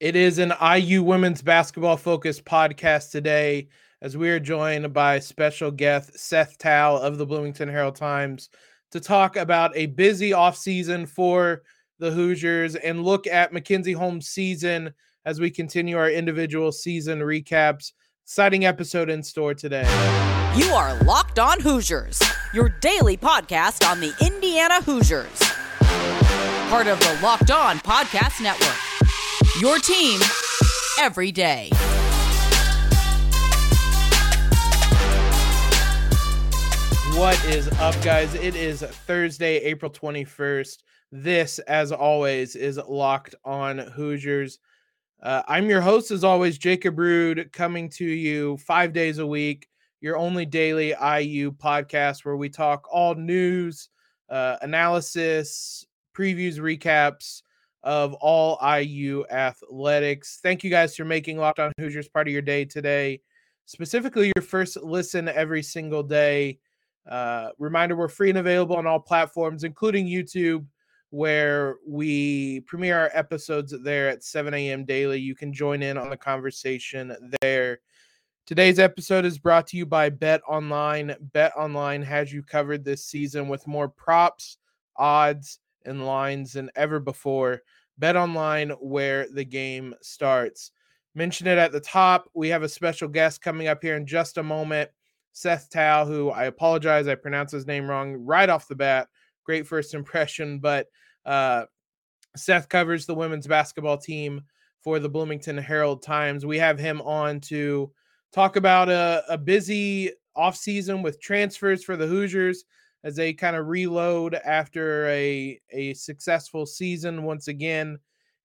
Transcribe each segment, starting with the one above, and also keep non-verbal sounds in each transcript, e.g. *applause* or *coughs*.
It is an IU women's basketball focused podcast today as we are joined by special guest Seth Tow of the Bloomington Herald Times to talk about a busy offseason for the Hoosiers and look at Mackenzie Holmes' season as we continue our individual season recaps. Exciting episode in store today. You are Locked On Hoosiers, your daily podcast on the Indiana Hoosiers. Part of the Locked On Podcast Network. Your team every day. What is up, guys? It is Thursday, April 21st. This, as always, is Locked On Hoosiers. Uh, I'm your host, as always, Jacob Rude, coming to you five days a week, your only daily IU podcast where we talk all news, uh, analysis, previews, recaps of all IU athletics. Thank you guys for making Locked On Hoosiers part of your day today, specifically your first listen every single day. Uh, reminder we're free and available on all platforms, including YouTube, where we premiere our episodes there at 7 a.m. daily. You can join in on the conversation there. Today's episode is brought to you by Bet Online. Bet Online has you covered this season with more props, odds, and lines than ever before. Bet Online, where the game starts. Mention it at the top. We have a special guest coming up here in just a moment. Seth Tow, who I apologize, I pronounced his name wrong right off the bat. Great first *laughs* impression, but uh, Seth covers the women's basketball team for the Bloomington Herald Times. We have him on to talk about a, a busy offseason with transfers for the Hoosiers as they kind of reload after a, a successful season once again.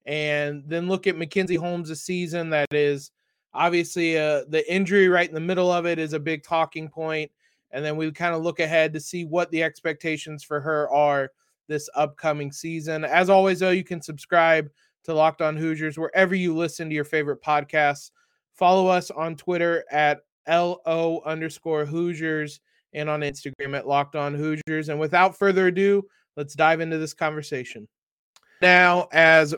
And then look at Mackenzie Holmes' season that is obviously uh, the injury right in the middle of it is a big talking point and then we kind of look ahead to see what the expectations for her are this upcoming season as always though you can subscribe to locked on hoosiers wherever you listen to your favorite podcasts follow us on twitter at lo underscore hoosiers and on instagram at locked on hoosiers and without further ado let's dive into this conversation now as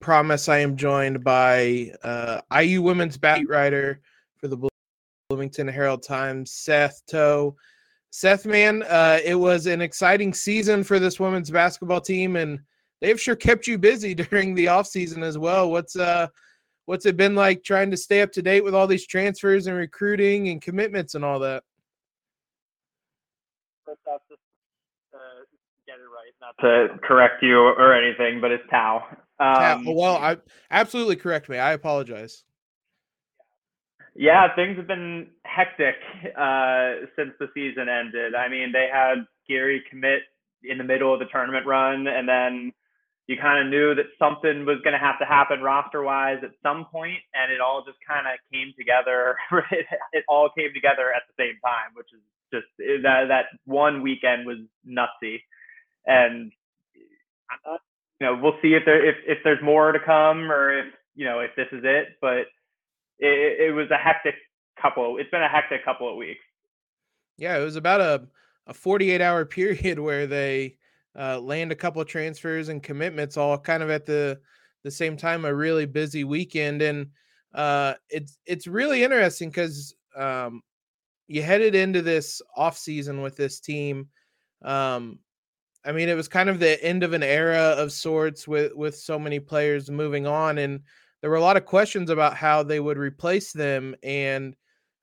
promise I am joined by uh, IU women's beat writer for the Bloomington Herald Times, Seth Toe. Seth, man, uh, it was an exciting season for this women's basketball team, and they've sure kept you busy *laughs* during the offseason as well. What's uh, what's it been like trying to stay up to date with all these transfers and recruiting and commitments and all that? get it right, not to correct you or anything, but it's Tow. Um, well, I absolutely correct me. I apologize. Yeah, things have been hectic uh, since the season ended. I mean, they had Geary commit in the middle of the tournament run, and then you kind of knew that something was going to have to happen roster wise at some point, and it all just kind of came together. *laughs* it, it all came together at the same time, which is just that that one weekend was nutsy, and you know, we'll see if there if, if there's more to come or if you know if this is it. But it, it was a hectic couple. It's been a hectic couple of weeks. Yeah, it was about a a 48 hour *laughs* period where they uh, land a couple transfers and commitments all kind of at the the same time. A really busy weekend, and uh, it's it's really interesting because um, you headed into this off season with this team. Um, I mean, it was kind of the end of an era of sorts with with so many players moving on, and there were a lot of questions about how they would replace them. And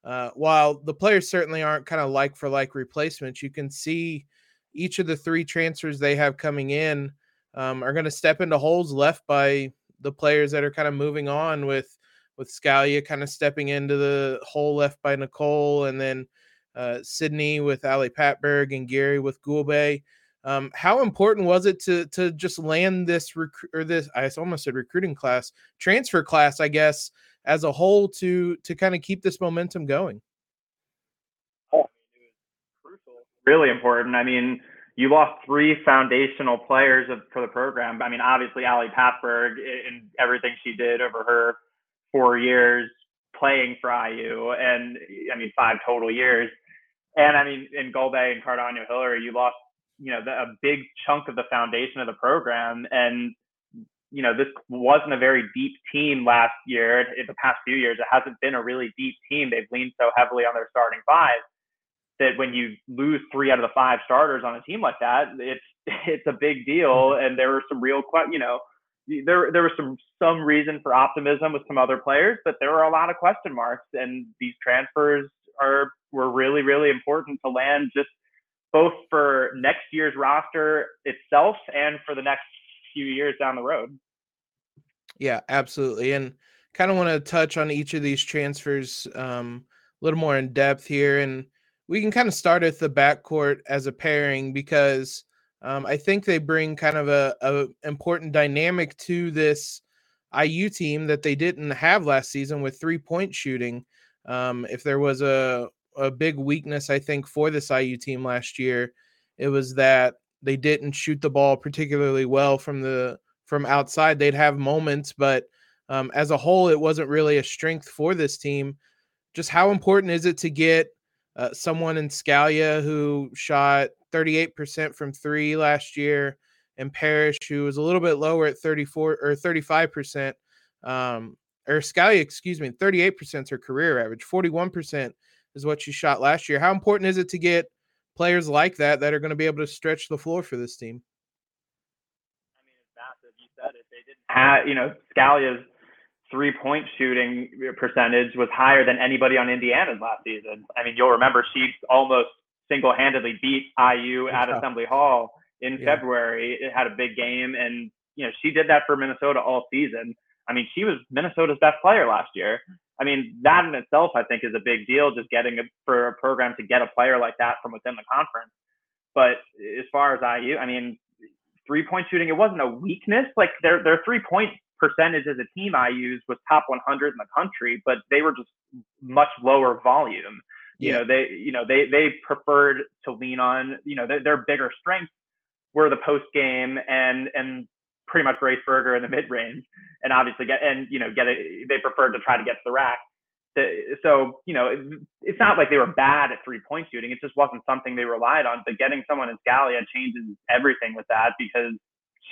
uh, while the players certainly aren't kind of like for like replacements, you can see each of the three transfers they have coming in um, are going to step into holes left by the players that are kind of moving on with with Scalia kind of stepping into the hole left by Nicole, and then uh, Sydney with Ali Patberg and Geary with Gulbe. Um, how important was it to to just land this rec- or this I almost said recruiting class, transfer class, I guess, as a whole to to kind of keep this momentum going? Oh. Really important. I mean, you lost three foundational players of, for the program. I mean, obviously Ali Patberg and everything she did over her four years playing for IU, and I mean five total years. And I mean, in Gulbe and Cardaño-Hillary, you lost you know the, a big chunk of the foundation of the program and you know, this wasn't a very deep team last year. In the past few years, it hasn't been a really deep team. They've leaned so heavily on their starting five that when you lose three out of the five starters on a team like that, it's *laughs* it's a big deal. Mm-hmm. And there were some real, you know, there there was some some reason for optimism with some other players, but there were a lot of question marks. And these transfers are were really really important to land just both for next year's roster itself and for the next few years down the road. Yeah, absolutely. And kind of want to touch on each of these transfers um, a little more in depth here. And we can kind of start at the backcourt as a pairing because um, I think they bring kind of a, a important dynamic to this IU team that they didn't have last season with three point shooting. Um, if there was a, a big weakness, I think, for this IU team last year, it was that they didn't shoot the ball particularly well from the from outside. They'd have moments, but um, as a whole, it wasn't really a strength for this team. Just how important is it to get uh, someone in Scalia who shot 38% from three last year, and Parrish who was a little bit lower at 34 or 35%. Um, or Scalia, excuse me, 38% is her career average. 41% is what she shot last year. How important is it to get players like that that are going to be able to stretch the floor for this team? I mean, it's massive. You said it. They didn't have, you know, Scalia's three point shooting percentage was higher than anybody on Indiana's last season. I mean, you'll remember she almost single handedly beat IU at yeah. Assembly Hall in yeah. February. It had a big game, and you know she did that for Minnesota all season. I mean, she was Minnesota's best player last year. I mean, that in itself, I think, is a big deal. Just getting a, for a program to get a player like that from within the conference. But as far as IU, I mean, three point shooting, it wasn't a weakness. Like their their three point percentage as a team I used was top 100 in the country, but they were just much lower volume. You know, they you know they they preferred to lean on you know their, their bigger strengths were the post game and and pretty much Grace Berger in the mid range, and obviously get and you know get it. They preferred to try to get to the rack. So you know, it's not like they were bad at three point shooting. It just wasn't something they relied on. But getting someone in Scalia changes everything with that because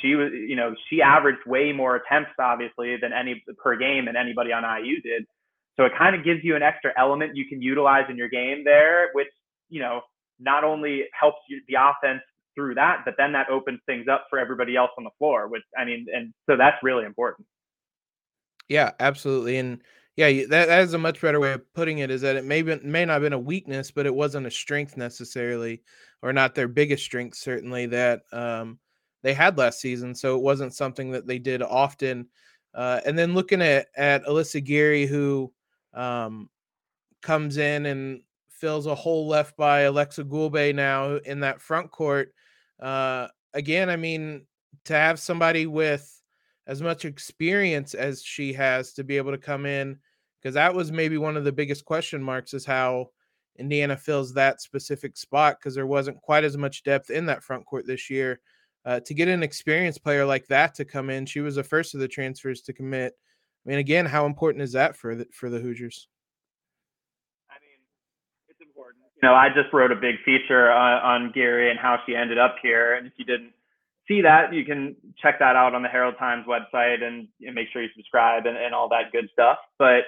she was, you know, she averaged way more attempts obviously than any per game than anybody on IU did. So it kind of gives you an extra element you can utilize in your game there, which you know not only helps you the offense through that, but then that opens things up for everybody else on the floor. Which I mean, and so that's really important. Yeah, absolutely, and yeah, that, that is a much better way of putting it. Is that it may be, may not have been a weakness, but it wasn't a strength necessarily, or not their biggest strength certainly that um, they had last season. So it wasn't something that they did often. Uh, and then looking at at Alyssa Geary, who um, comes in and fills a hole left by Alexa Gulbe now in that front court. Uh, again, I mean, to have somebody with as much experience as she has to be able to come in, because that was maybe one of the biggest question marks is how Indiana fills that specific spot because there wasn't quite as much depth in that front court this year. Uh, to get an experienced player like that to come in, she was the first of the transfers to commit. I mean, again, how important is that for the for the Hoosiers? I mean, it's important. You know, I just wrote a big feature on, on Geary and how she ended up here, and if you didn't see that, you can check that out on the Herald Times website and, and make sure you subscribe and, and all that good stuff. But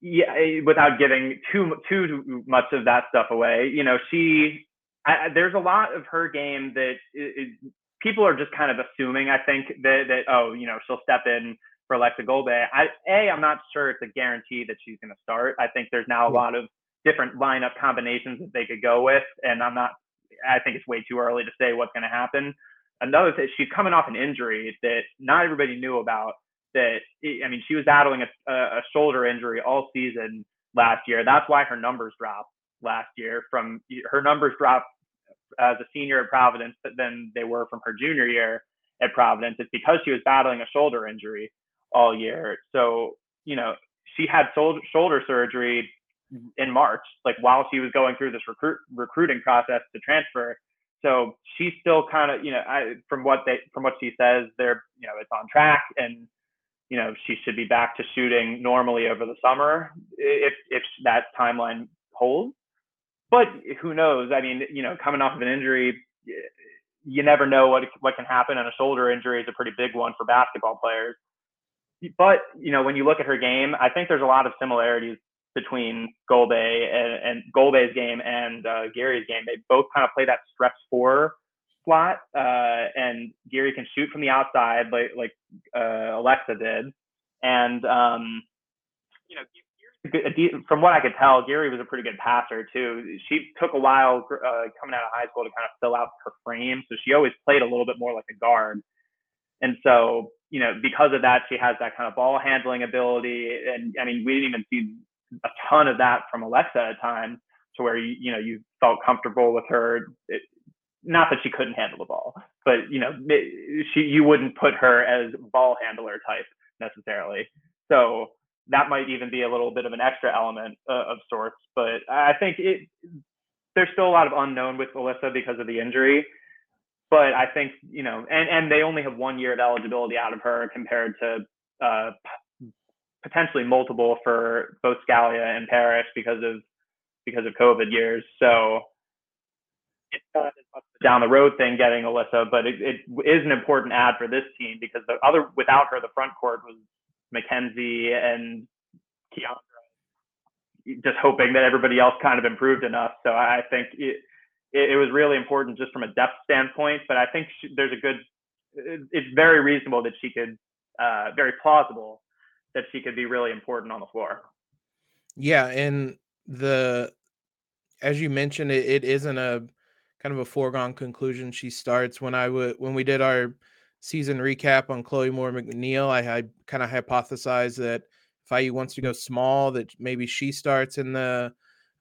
yeah, eh, without giving too too much of that stuff away, you know, she I, there's a lot of her game that is, people are just kind of assuming. I think that that oh, you know, she'll step in for Alexa Gulbe. I, a, I'm not sure it's a guarantee that she's going to start. I think there's now a lot of different lineup combinations that they could go with, and I'm not. I think it's way too early to say what's going to happen. Another thing, she's coming off an injury that not everybody knew about. That I mean, she was battling a, a shoulder injury all season last year. That's why her numbers dropped last year. From her numbers dropped as a senior at Providence than they were from her junior year at Providence. It's because she was battling a shoulder injury all year. So, you know, she had shoulder surgery in March, like while she was going through this recruit recruiting process to transfer. So she's still kind of, you know, I, from what they, from what she says, they're, you know, it's on track and, you know, she should be back to shooting normally over the summer if, if that timeline holds but who knows? I mean, you know, coming off of an injury, you never know what what can happen, and a shoulder injury is a pretty big one for basketball players. But you know, when you look at her game, I think there's a lot of similarities between Gulbe and, and Gulbe's game and uh, Geary's game. They both kind of play that stretch four slot, uh, and Geary can shoot from the outside like like uh, Alexa did, and um, you know. From what I could tell, Geary was a pretty good passer too. She took a while uh, coming out of high school to kind of fill out her frame, so she always played a little bit more like a guard. And so, you know, because of that, she has that kind of ball handling ability. And I mean, we didn't even see a ton of that from Alexa at times to where you, you know, you felt comfortable with her. It, not that she couldn't handle the ball, but you know, she you wouldn't put her as ball handler type necessarily. So that might even be a little bit of an extra element uh, of sorts. But I think it there's still a lot of unknown with Alyssa because of the injury. But I think you know, and and they only have one year of eligibility out of her compared to uh, potentially multiple for both Scalia and Parrish because of because of COVID years. So it's not as much down the road thing getting Alyssa, but it, it is an important ad for this team because the other without her, the front court was Mackenzie and Kiandra. Just hoping that everybody else kind of improved enough. So I think it, it, it was really important just from a depth standpoint. But I think she, there's a good. It's very reasonable that she could, uh, very plausible that she could be really important on the floor. Yeah, and the as you mentioned, it, it isn't a kind of a foregone conclusion. She starts when I would when we did our season recap on Chloe Moore McNeil. I, I kind of hypothesized that if IU wants to go small, that maybe she starts in the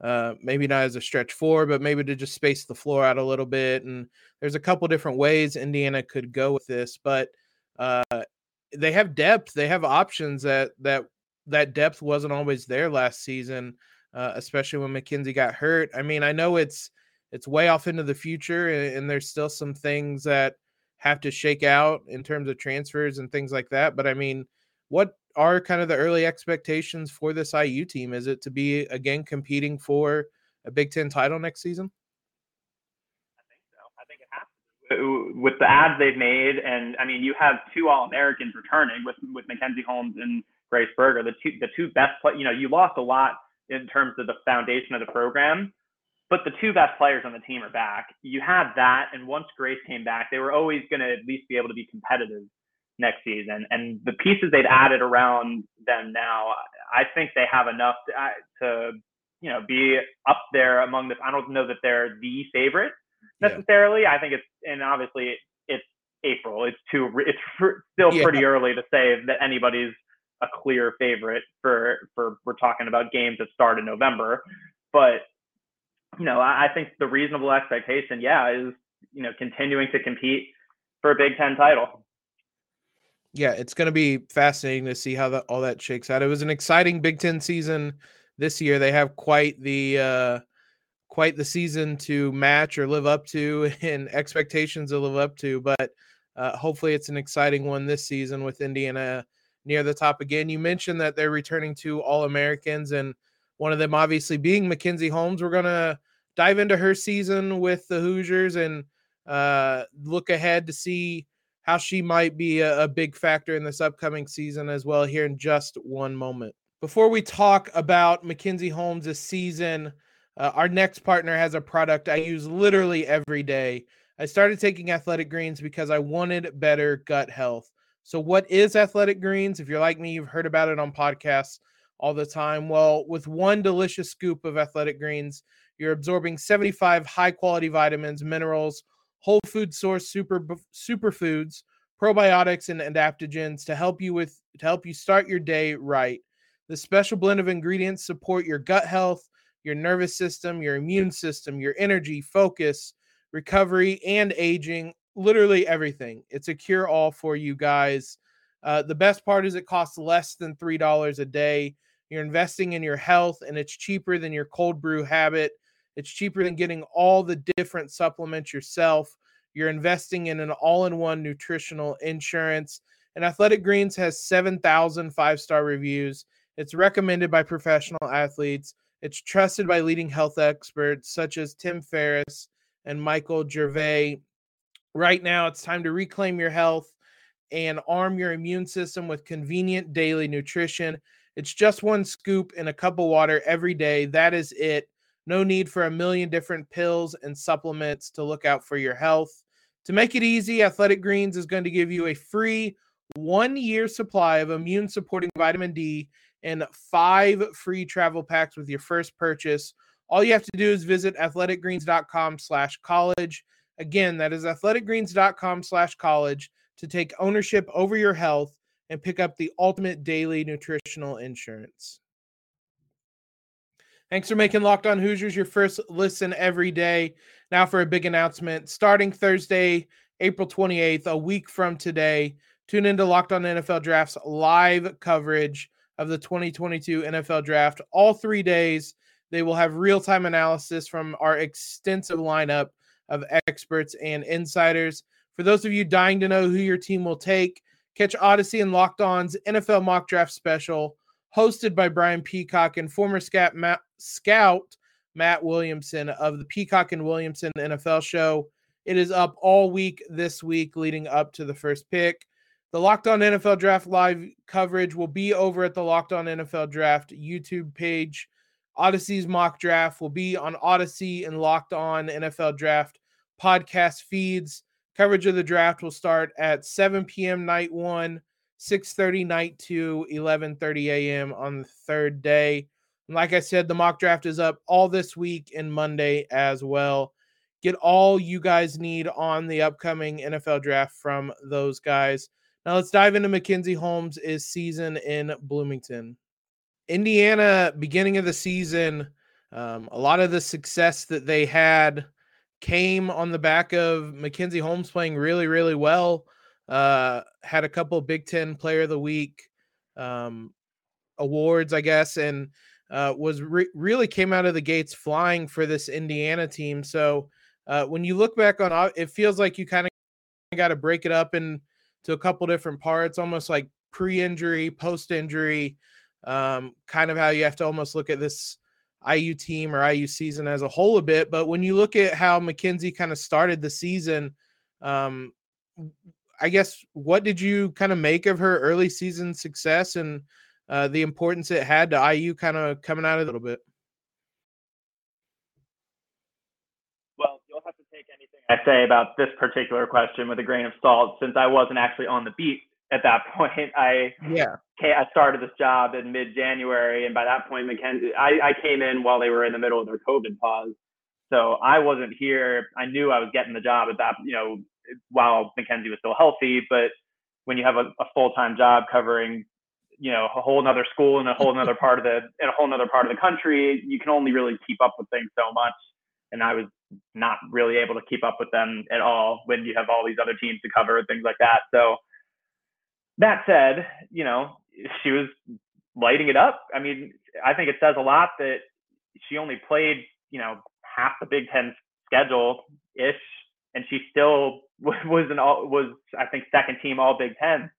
uh, maybe not as a stretch four, but maybe to just space the floor out a little bit. And there's a couple different ways Indiana could go with this, but uh, they have depth. They have options that that that depth wasn't always there last season, uh, especially when Mackenzie got hurt. I mean, I know it's it's way off into the future, and, and there's still some things that have to shake out in terms of transfers and things like that. But I mean, what are kind of the early expectations for this IU team? Is it to be again competing for a Big Ten title next season? With the ads they've made, and I mean, you have two All Americans returning with with Mackenzie Holmes and Grace Berger, the two the two best play. You know, you lost a lot in terms of the foundation of the program, but the two best players on the team are back. You have that, and once Grace came back, they were always going to at least be able to be competitive next season. And the pieces they've added around them now, I think they have enough to, uh, to you know, be up there among the. I don't know that they're the favorite necessarily. Yeah. I think it's and obviously it's April. It's too it's still yeah. pretty early to say that anybody's a clear favorite for for we're talking about games that start in November. But you know, I, I think the reasonable expectation, yeah, is you know continuing to compete for a Big Ten title. Yeah, it's going to be fascinating to see how that all that shakes out. It was an exciting Big Ten season this year. They have quite the uh, quite the season to match or live up to *laughs* and expectations to live up to. But uh, hopefully, it's an exciting one this season with Indiana near the top again. You mentioned that they're returning to All Americans, and one of them obviously being Mackenzie Holmes. We're gonna dive into her season with the Hoosiers and uh, look ahead to see how she might be a, a big factor in this upcoming season as well. Here in just one moment. Before we talk about Mackenzie Holmes' season, uh, our next partner has a product I use literally every day. I started taking athletic greens because I wanted better gut health. So, what is athletic greens? If you're like me, you've heard about it on podcasts all the time. Well, with one delicious scoop of athletic greens, you're absorbing 75 high quality vitamins, minerals, whole food source super superfoods, probiotics, and adaptogens to help you with to help you start your day right. The special blend of ingredients support your gut health your nervous system, your immune system, your energy, focus, recovery, and aging literally everything. It's a cure all for you guys. Uh, the best part is it costs less than $3 a day. You're investing in your health, and it's cheaper than your cold brew habit. It's cheaper than getting all the different supplements yourself. You're investing in an all in one nutritional insurance. And Athletic Greens has 7,000 five star reviews. It's recommended by professional athletes. It's trusted by leading health experts such as Tim Ferriss and Michael Gervais. Right now, it's time to reclaim your health and arm your immune system with convenient daily nutrition. It's just one scoop in a cup of water every day. That is it. No need for a million different pills and supplements to look out for your health. To make it easy, Athletic Greens is going to give you a free one year supply of immune supporting vitamin D and five free travel packs with your first purchase. All you have to do is visit athleticgreens.com slash college. Again, that is athleticgreens.com slash college to take ownership over your health and pick up the ultimate daily nutritional insurance. Thanks for making Locked On Hoosiers your first listen every day. Now for a big announcement. Starting Thursday, April 28th, a week from today, tune into Locked On NFL Draft's live coverage of the 2022 NFL Draft. All three days, they will have real time analysis from our extensive lineup of experts and insiders. For those of you dying to know who your team will take, catch Audacy and Locked On's NFL Mock Draft Special, hosted by Brian Peacock and former scout Matt, scout Matt Williamson of the Peacock and Williamson NFL Show. It is up all week this week, leading up to the first pick. The Locked On NFL Draft live coverage will be over at the Locked On NFL Draft YouTube page. Audacy's mock draft will be on Audacy and Locked On NFL Draft podcast feeds. Coverage of the draft will start at 7 p.m. night one, 6:30 night two, 11:30 a.m. on the third day. And like I said, the mock draft is up all this week and Monday as well. Get all you guys need on the upcoming NFL draft from those guys. Now let's dive into Mackenzie Holmes' season in Bloomington. Indiana, beginning of the season, um, a lot of the success that they had came on the back of Mackenzie Holmes playing really, really well. Uh, had a couple Big Ten Player of the Week um, awards, I guess, and uh, was re- really came out of the gates flying for this Indiana team. So uh, when you look back on it, feels like you kind of got to break it up into a couple different parts, almost like pre-injury, post-injury, um, kind of how you have to almost look at this IU team or IU season as a whole a bit. But when you look at how Mackenzie kind of started the season, um, I guess what did you kind of make of her early season success and uh, the importance it had to IU kind of coming out a little bit? Well, you'll have to take anything I say about this particular question with a grain of salt, since I wasn't actually on the beat at that *laughs* point. I yeah, I started this job in mid January, and by that point, Mackenzie, I, I came in while they were in the middle of their COVID pause. So I wasn't here. I knew I was getting the job at that, you know, while Mackenzie was still healthy. But when you have a, a full time job covering, you know, a whole another school and a whole another part of the in a whole another part of the country, you can only really keep up with things so much. And I was not really able to keep up with them at all when you have all these other teams to cover and things like that. So that said, you know, she was lighting it up. I mean, I think it says a lot that she only played, you know, half the Big Ten schedule ish, and she still *laughs* was an all was I think second team All Big Ten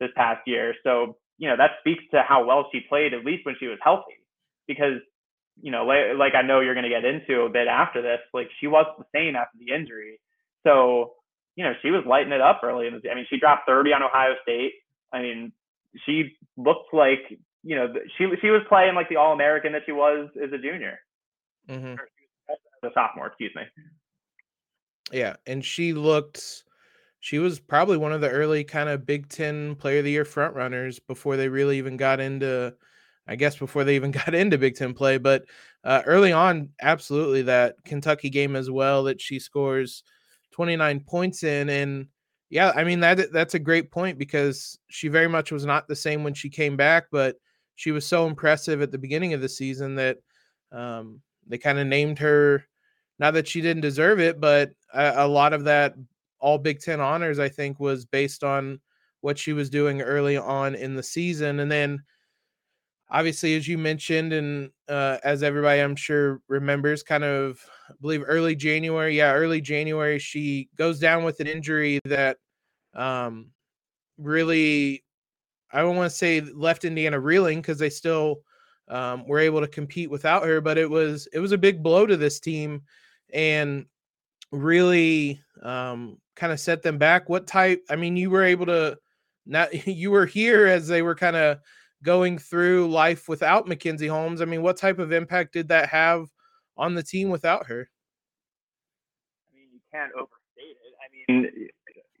this past year. So you know that speaks to how well she played, at least when she was healthy, because you know, like, like I know you're going to get into a bit after this, like she wasn't the same after the injury. So you know, she was lighting it up early. In the, I mean, she dropped 30 on Ohio State. I mean, she looked like you know she she was playing like the All American that she was as a junior, mm-hmm. as a sophomore. Excuse me. Yeah, and she looked. She was probably one of the early kind of Big Ten Player of the Year front runners before they really even got into, I guess, before they even *laughs* got into Big Ten play. But uh, early on, absolutely that Kentucky game as well that she scores 29 points in, and yeah, I mean that that's a great point because she very much was not the same when she came back, but she was so impressive at the beginning of the season that um, they kind of named her. Not that she didn't deserve it, but a, a lot of that all Big Ten honors, I think, was based on what she was doing early on in the season, and then obviously, as you mentioned, and uh, as everybody I'm sure remembers, kind of I believe early January, yeah, early January, she goes down with an injury that um, really, I don't want to say left Indiana reeling because they still um, were able to compete without her, but it was it was a big blow to this team, and really um, kind of set them back? What type? I mean, you were able to not *laughs* you were here as they were kind of going through life without Mackenzie Holmes. I mean, what type of impact did that have on the team without her? I mean, you can't overstate it. I mean,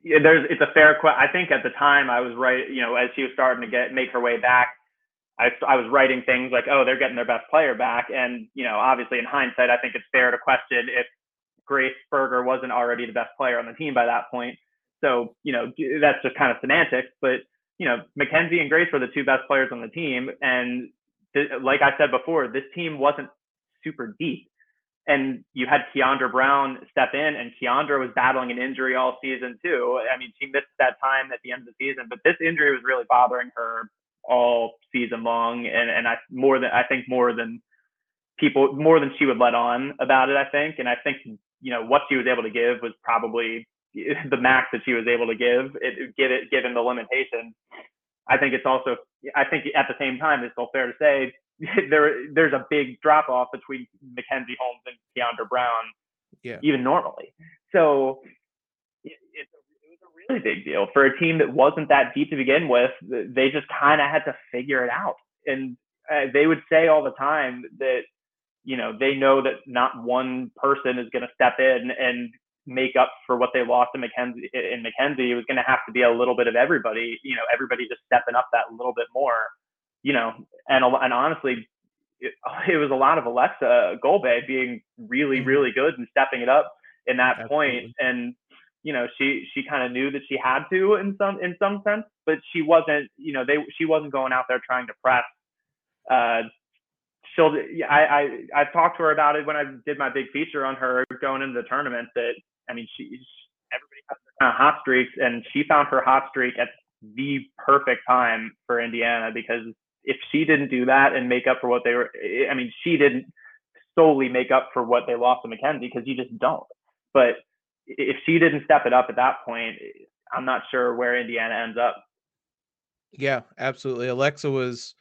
yeah, there's it's a fair question. I think at the time I was right. You know, as she was starting to get make her way back, I I was writing things like, oh, they're getting their best player back, and you know, obviously in hindsight, I think it's fair to question if Grace Berger wasn't already the best player on the team by that point. So you know, that's just kind of semantics, but you know, Mackenzie and Grace were the two best players on the team, and th- like I said before, this team wasn't super deep and you had Kiandra Browne step in, and Kiandra was battling an injury all season too. I mean, she missed that time at the end of the season, but this injury was really bothering her all season long, and and I more than I think more than people more than she would let on about it. I think, and I think you know what she was able to give was probably *laughs* the max that she was able to give. It, get it given the limitations. I think it's also I think at the same time it's still fair to say *laughs* there there's a big drop off between Mackenzie Holmes and Kiandra Browne, yeah. even normally. So it, it, it was a really big deal for a team that wasn't that deep to begin with. They just kind of had to figure it out, and uh, they would say all the time that you know they know that not one person is going to step in and make up for what they lost in Mackenzie in Mackenzie. It was going to have to be a little bit of everybody. You know, everybody just stepping up that little bit more you know, and and honestly, it, *laughs* it was a lot of Alexa Gulbe being really mm-hmm. really good and stepping it up in that Absolutely. and you know she she kind of knew that she had to in some in some sense, but she wasn't you know they she wasn't going out there trying to press. Uh, she'll I I I talked to her about it when I did my big feature on her going into the tournament. That I mean she everybody has their kind of hot streaks, and she found her hot streak at the perfect time for Indiana because if she didn't do that and make up for what they were, eh, I mean, she didn't solely make up for what they lost to Mackenzie because you just don't. But if she didn't step it up at that point, eh, I'm not sure where Indiana ends up. Yeah, absolutely. Alexa was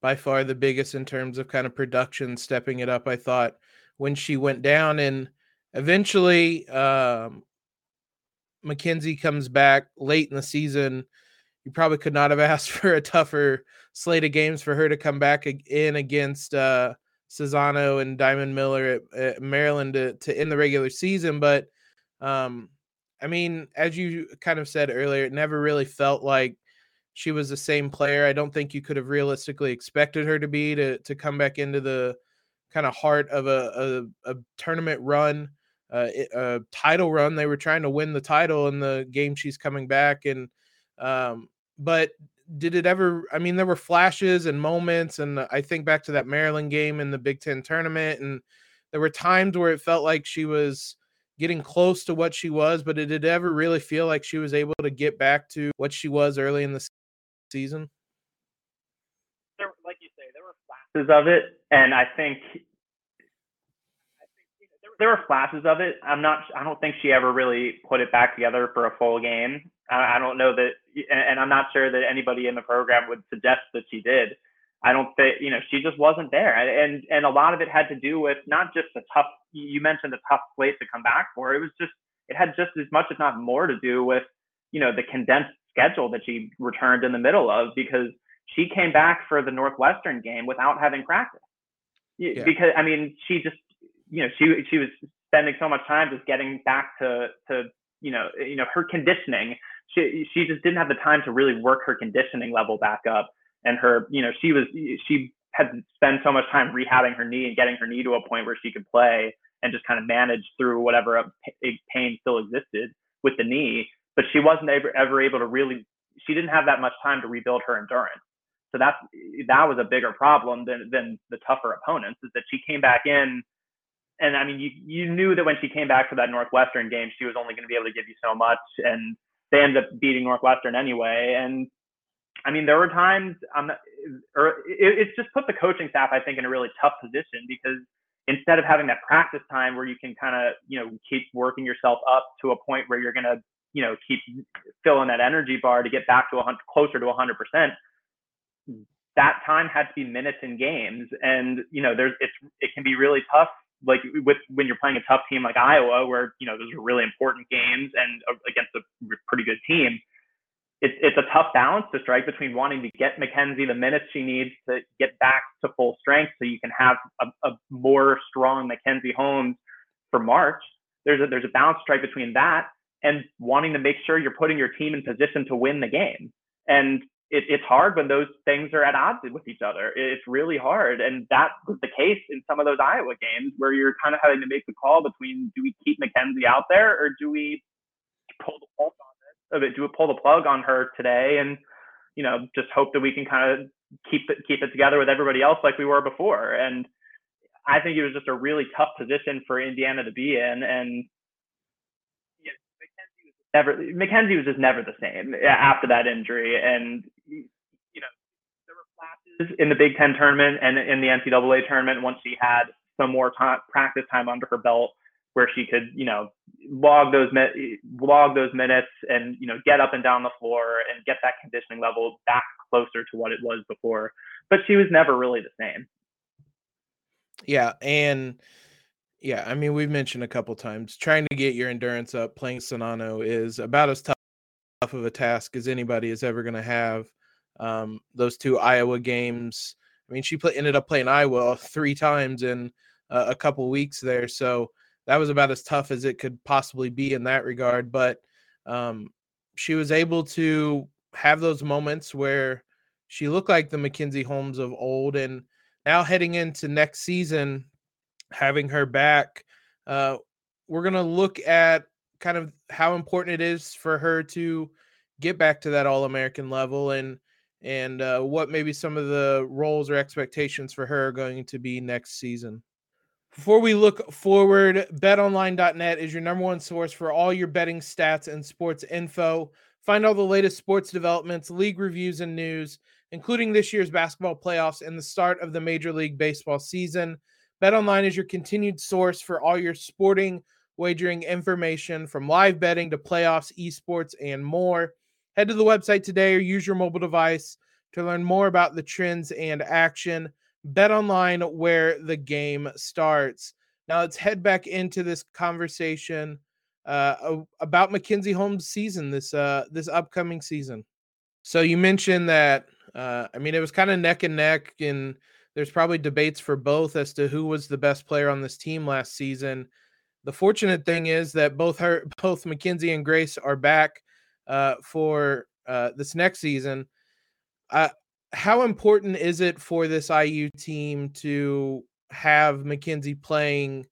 by far the biggest in terms of kind of production, stepping it up. I thought when she went down, and eventually um, Mackenzie comes back late in the season. You probably could not have *laughs* asked for a tougher slate of games for her to come back in against uh, Cesano and Diamond Miller at, at, Maryland to, to end the regular season. But um, I mean, as you kind of said earlier, it never really felt like she was the same player. I don't think you could have realistically expected her to be to to come back into the kind of heart of a, a, a tournament run, uh, a title run. They were trying to win the title in the game she's coming back, and um, but did it ever i mean there were flashes and moments and i think back to that maryland game in the big ten tournament and there were times where it felt like she was getting close to what she was but did it ever really feel like she was able to get back to what she was early in the season there, like you say there were flashes of it and i think there were flashes of it. I'm not. I don't think she ever really put it back together for a full game. I, I don't know that, and I'm not sure that anybody in the program would suggest that she did. I don't think you know she just wasn't there, and and a lot of it had to do with not just the tough. You mentioned the tough slate to come back for. It was just it had just as much, if not more, to do with you know the condensed schedule that she returned in the middle of because she came back for the Northwestern game without having practice. Yeah. Because I mean, she just you know she she was spending so much time just getting back to to you know you know her conditioning. She she just didn't have the time to really work her conditioning level back up. And her you know she was she had spent so much time rehabbing her knee and getting her knee to a point where she could play and just kind of manage through whatever pain still existed with the knee. But she wasn't ever, ever able to really she didn't have that much time to rebuild her endurance. So that's that was a bigger problem than than the tougher opponents is that she came back in and I mean, you you knew that when she came back for that Northwestern game, she was only going to be able to give you so much, and they ended up beating Northwestern anyway. And I mean, there were times, um, or it, it's just put the coaching staff, I think, in a really tough position because instead of having that practice time where you can kind of, you know, keep working yourself up to a point where you're going to, you know, keep filling that energy bar to get back to a hundred, closer to a 100 percent that time had to be minutes in games and you know there's it's it can be really tough like with when you're playing a tough team like Iowa, where you know those are really important games and uh, against a pretty good team. It's it's a tough balance to strike between wanting to get Mackenzie the minutes she needs to get back to full strength, so you can have a, a more strong Mackenzie Holmes for March. There's a there's a balance strike between that and wanting to make sure you're putting your team in position to win the game. And it, it's hard when those things are at odds with each other. It's really hard. And that was the case in some of those Iowa games where you're kind of having to make the call between do we keep Mackenzie out there or do we pull the plug on it? Uh, do we pull the plug on her today and, you know, just hope that we can kind of keep it, keep it together with everybody else like we were before. And I think it was just a really tough position for Indiana to be in. And never Mackenzie was just never the same uh, after that injury. And you know, there were flashes in the Big Ten tournament and in the NCAA tournament once she had some more time, practice time under her belt, where she could, you know, log those log those minutes and you know get up and down the floor and get that conditioning level back closer to what it was before. But she was never really the same. Yeah, and yeah, I mean, we've mentioned a couple times trying to get your endurance up playing Sonano is about as tough of a task as anybody is ever going to have. Um, those two Iowa games. I mean, she play, ended up playing Iowa *laughs* three times in uh, a couple weeks there, so that was about as tough as it could possibly be in that regard. But um, she was able to have those moments where she looked like the Mackenzie Holmes of old, and now heading into next season, having her back. Uh, we're to look at kind of how important it is for her to get back to that All American level and and uh, what maybe some of the roles or expectations for her are going to be next season. Before we look forward, betonline.net is your number one source for all your betting stats and sports info. Find all the latest sports developments, league reviews, and news, including this year's basketball playoffs and the start of the Major League Baseball season. BetOnline is your continued source for all your sporting wagering information from live betting to playoffs, esports, and more. Head to the website today or use your mobile device to learn more about the trends and action. Bet online where the game starts. Now let's head back into this conversation uh, about Mackenzie Holmes' season this uh, this upcoming season. So you mentioned that uh, I mean it was kind of neck and neck and there's probably debates for both as to who was the best player on this team last season. The fortunate thing is that both her, *laughs* both Mackenzie and Grace are back uh, for uh, this next season. Uh, how important is it for this IU team to have Mackenzie playing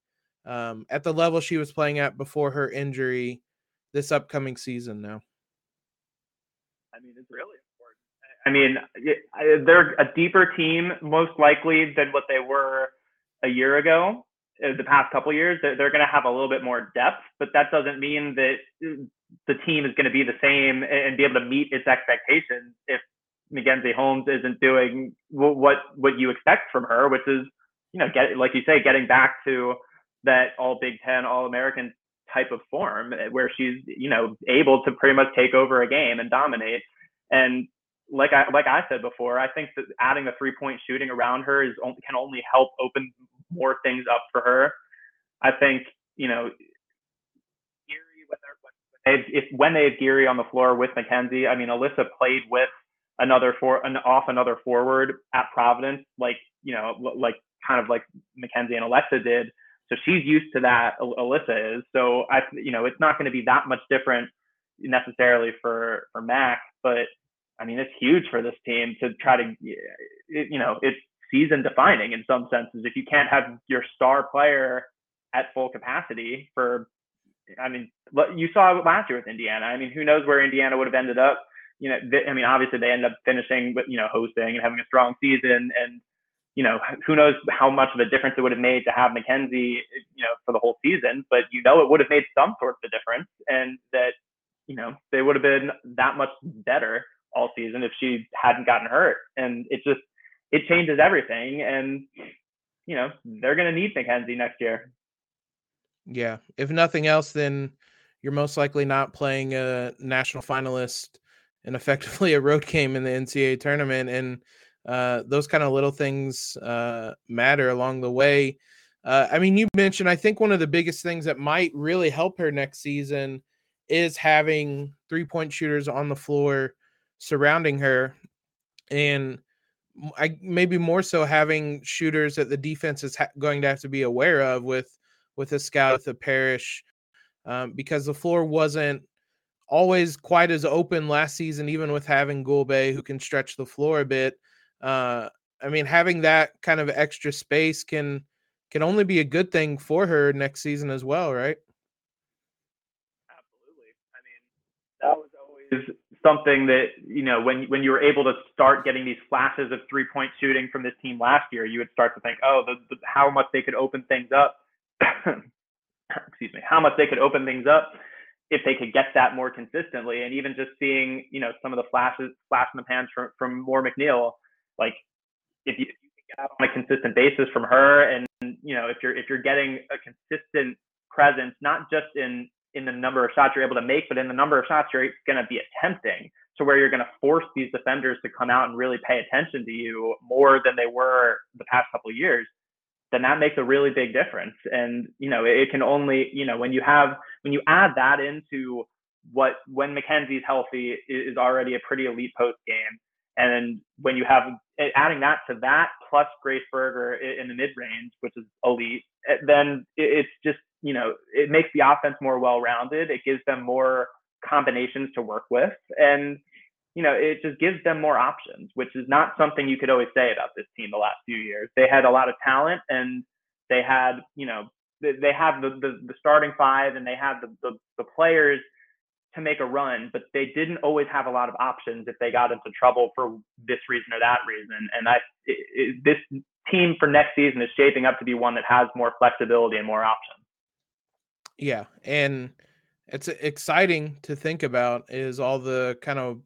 um, at the level she was playing at before her injury this upcoming season? Now, I mean, it's really important. I mean, they're a deeper team most likely than what they were a year ago. Uh, the past couple years, they're, going to have a little bit more depth, but that doesn't mean that the team is going to be the same and be able to meet its expectations if Mackenzie Holmes isn't doing what what you expect from her, which is you know get like you say, getting back to that All Big Ten, All American type of form uh, where she's you know able to pretty much take over a game and dominate. And like I like I said before, I think that adding the three point shooting around her is can only help open more things up for her. I think you know, if when they have Geary on the floor with Mackenzie, I mean Alyssa played with another for an off another forward at Providence, like you know, like kind of like Mackenzie and Alexa did. So she's used to that. Alyssa is. So I, you know, it's not going to be that much different necessarily for for Mac, but I mean, it's huge for this team to try to, you know, it's season defining in some senses. If you can't have your star player at full capacity for, I mean, you saw last year with Indiana. I mean, who knows where Indiana would have ended up? You know, I mean, obviously they end up finishing, with, you know, hosting and having a strong season, and you know, who knows how much of a difference it would have made to have Mackenzie, you know, for the whole season. But you know, it would have made some sort of a difference, and that, you know, they would have been that much better all season if she hadn't gotten hurt. And it just it changes everything. And you know they're going to need Mackenzie next year. Yeah, if nothing else, then you're most likely not playing a national finalist and effectively a road game in the NCAA tournament, and uh, those kind of little things uh, matter along the way. uh, I mean, you mentioned, I think one of the biggest things that might really help her next season is having three point shooters on the floor surrounding her. And I maybe more so having shooters that the defense is ha- going to have to be aware of with with a scout with the Parrish um, because the floor wasn't always quite as open last season, even with having Gulbe who can stretch the floor a bit. Uh, I mean, having that kind of extra space can can only be a good thing for her next season as well, right? Absolutely. I mean, that was always something that you know when when you were able to start getting these flashes of three point shooting from this team last year, you would start to think, oh, the, the, how much they could open things up. *coughs* Excuse me, how much they could open things up if they could get that more consistently, and even just seeing you know some of the flashes, flash in the pans from from Moore McNeil, like if you, if you get on a consistent basis from her, and you know if you're if you're getting a consistent presence, not just in in the number of shots you're able to make, but in the number of shots you're going to be attempting to where you're going to force these defenders to come out and really pay attention to you more than they were the past couple of years then that makes a really big difference. And you know it can only you know when you have when you add that into what when Mackenzie's healthy is already a pretty elite post game. And when you have adding that to that plus Grace Berger in the mid range, which is elite, eh, then it's just you know, it makes the offense more well-rounded. It gives them more combinations to work with, and you know, it just gives them more options, which is not something you could always say about this team the last few years. They had a lot of talent, and they had, you know, they have the the, the starting five, and they have the, the the players to make a run, but they didn't always have a lot of options if they got into trouble for this reason or that reason. And I, it, it, this team for next season is shaping up to be one that has more flexibility and more options. Yeah, and it's exciting to think about is all the kind of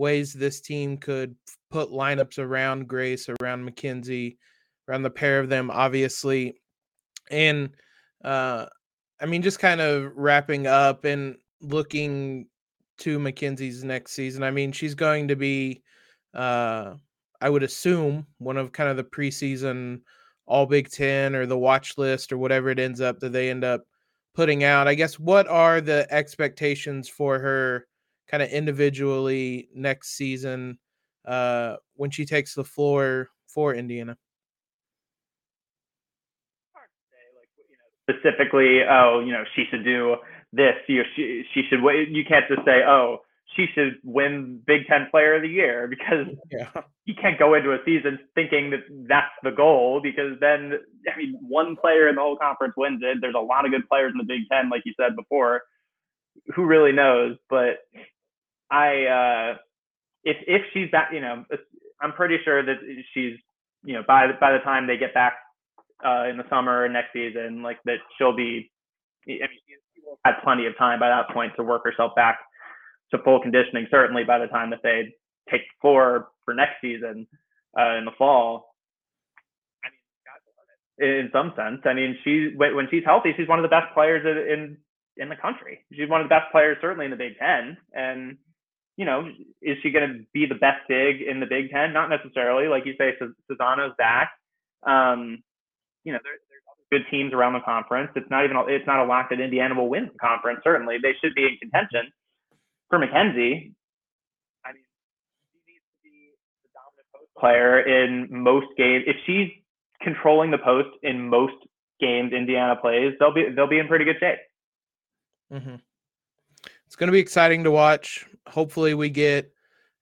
ways this team could put lineups around Grace, around Mackenzie, around the pair of them, obviously. And uh I mean, just kind of wrapping up and looking to Mackenzie's next season. I mean, she's going to be uh I would assume one of kind of the preseason all Big Ten or the watch list or whatever it ends up that they end up putting out. I guess what are the expectations for her kind of individually next season uh, when she takes the floor for Indiana? Specifically, oh, you know, she should do this. You she she should. You can't just say, oh, she should win Big Ten Player of the Year because yeah. *laughs* you can't go into a season thinking that that's the goal because then I mean one player in the whole conference wins it. There's a lot of good players in the Big Ten, like you said before. Who really knows? But I, uh, if if she's back, you know, I'm pretty sure that she's, you know, by by the time they get back uh, in the summer next season, like that she'll be. I mean, she will have plenty of time by that point to work herself back to full conditioning. Certainly by the time that they take the floor for next season uh, in the fall. In some sense, I mean, she when she's healthy, she's one of the best players in in the country. She's one of the best players, certainly in the Big Ten. And you know, is she going to be the best big in the Big Ten? Not necessarily. Like you say, Czinano's back. Um, you know, there, there's good teams around the conference. It's not even it's not a lock that Indiana will win the conference. Certainly, they should be in contention for Mackenzie, I mean, she needs to be the dominant post player in most games. If she's controlling the post in most games Indiana plays, they'll be they'll be in pretty good shape. Mm-hmm. It's going to be exciting to watch. Hopefully, we get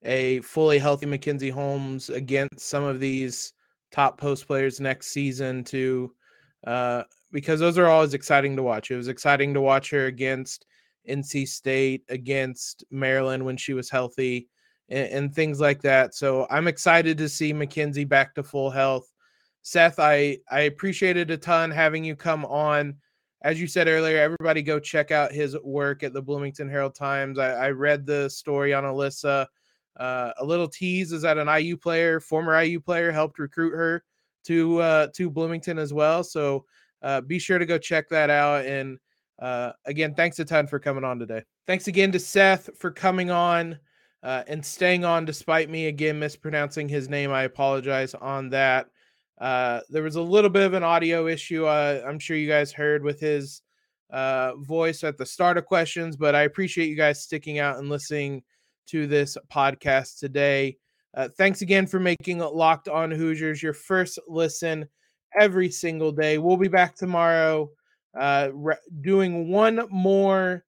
a fully healthy Mackenzie Holmes against some of these top post players next season to uh, because those are always exciting to watch. It was exciting to watch her against NC State, against Maryland when she was healthy, and, and things like that. So I'm excited to see Mackenzie back to full health. Seth, I I appreciated a ton having you come on. As you said earlier, everybody go check out his work at the Bloomington Herald Times. I, I read the story on Alyssa. Uh, a little tease is that an IU player, former IU player, helped recruit her to uh, to Bloomington as well. So uh, be sure to go check that out. And uh, again, thanks a ton for coming on today. Thanks again to Seth for coming on uh, and staying on despite me again mispronouncing his name. I apologize on that. Uh, there was a little bit of an audio issue. Uh, I'm sure you guys heard with his uh, voice at the start of questions, but I appreciate you guys sticking out and listening to this podcast today. Uh, thanks again for making Locked On Hoosiers your first listen every single day. We'll be back tomorrow uh, re- doing one more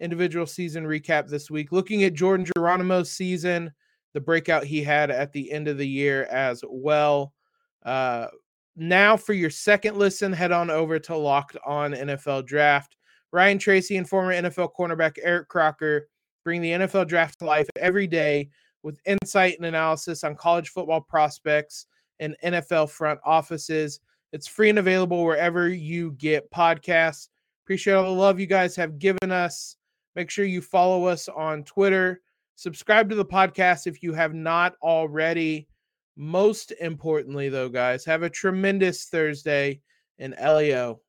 individual season recap this week, looking at Jordan Geronimo's season, the breakout he had at the end of the year as well. Uh, now, for your second listen, head on over to Locked On NFL Draft. Ryan Tracy and former NFL cornerback Eric Crocker bring the NFL draft to life every day with insight and analysis on college football prospects and NFL front offices. It's free and available wherever you get podcasts. Appreciate all the love you guys have given us. Make sure you follow us on Twitter. Subscribe to the podcast if you have not already. Most importantly, though, guys, have a tremendous Thursday and LEO.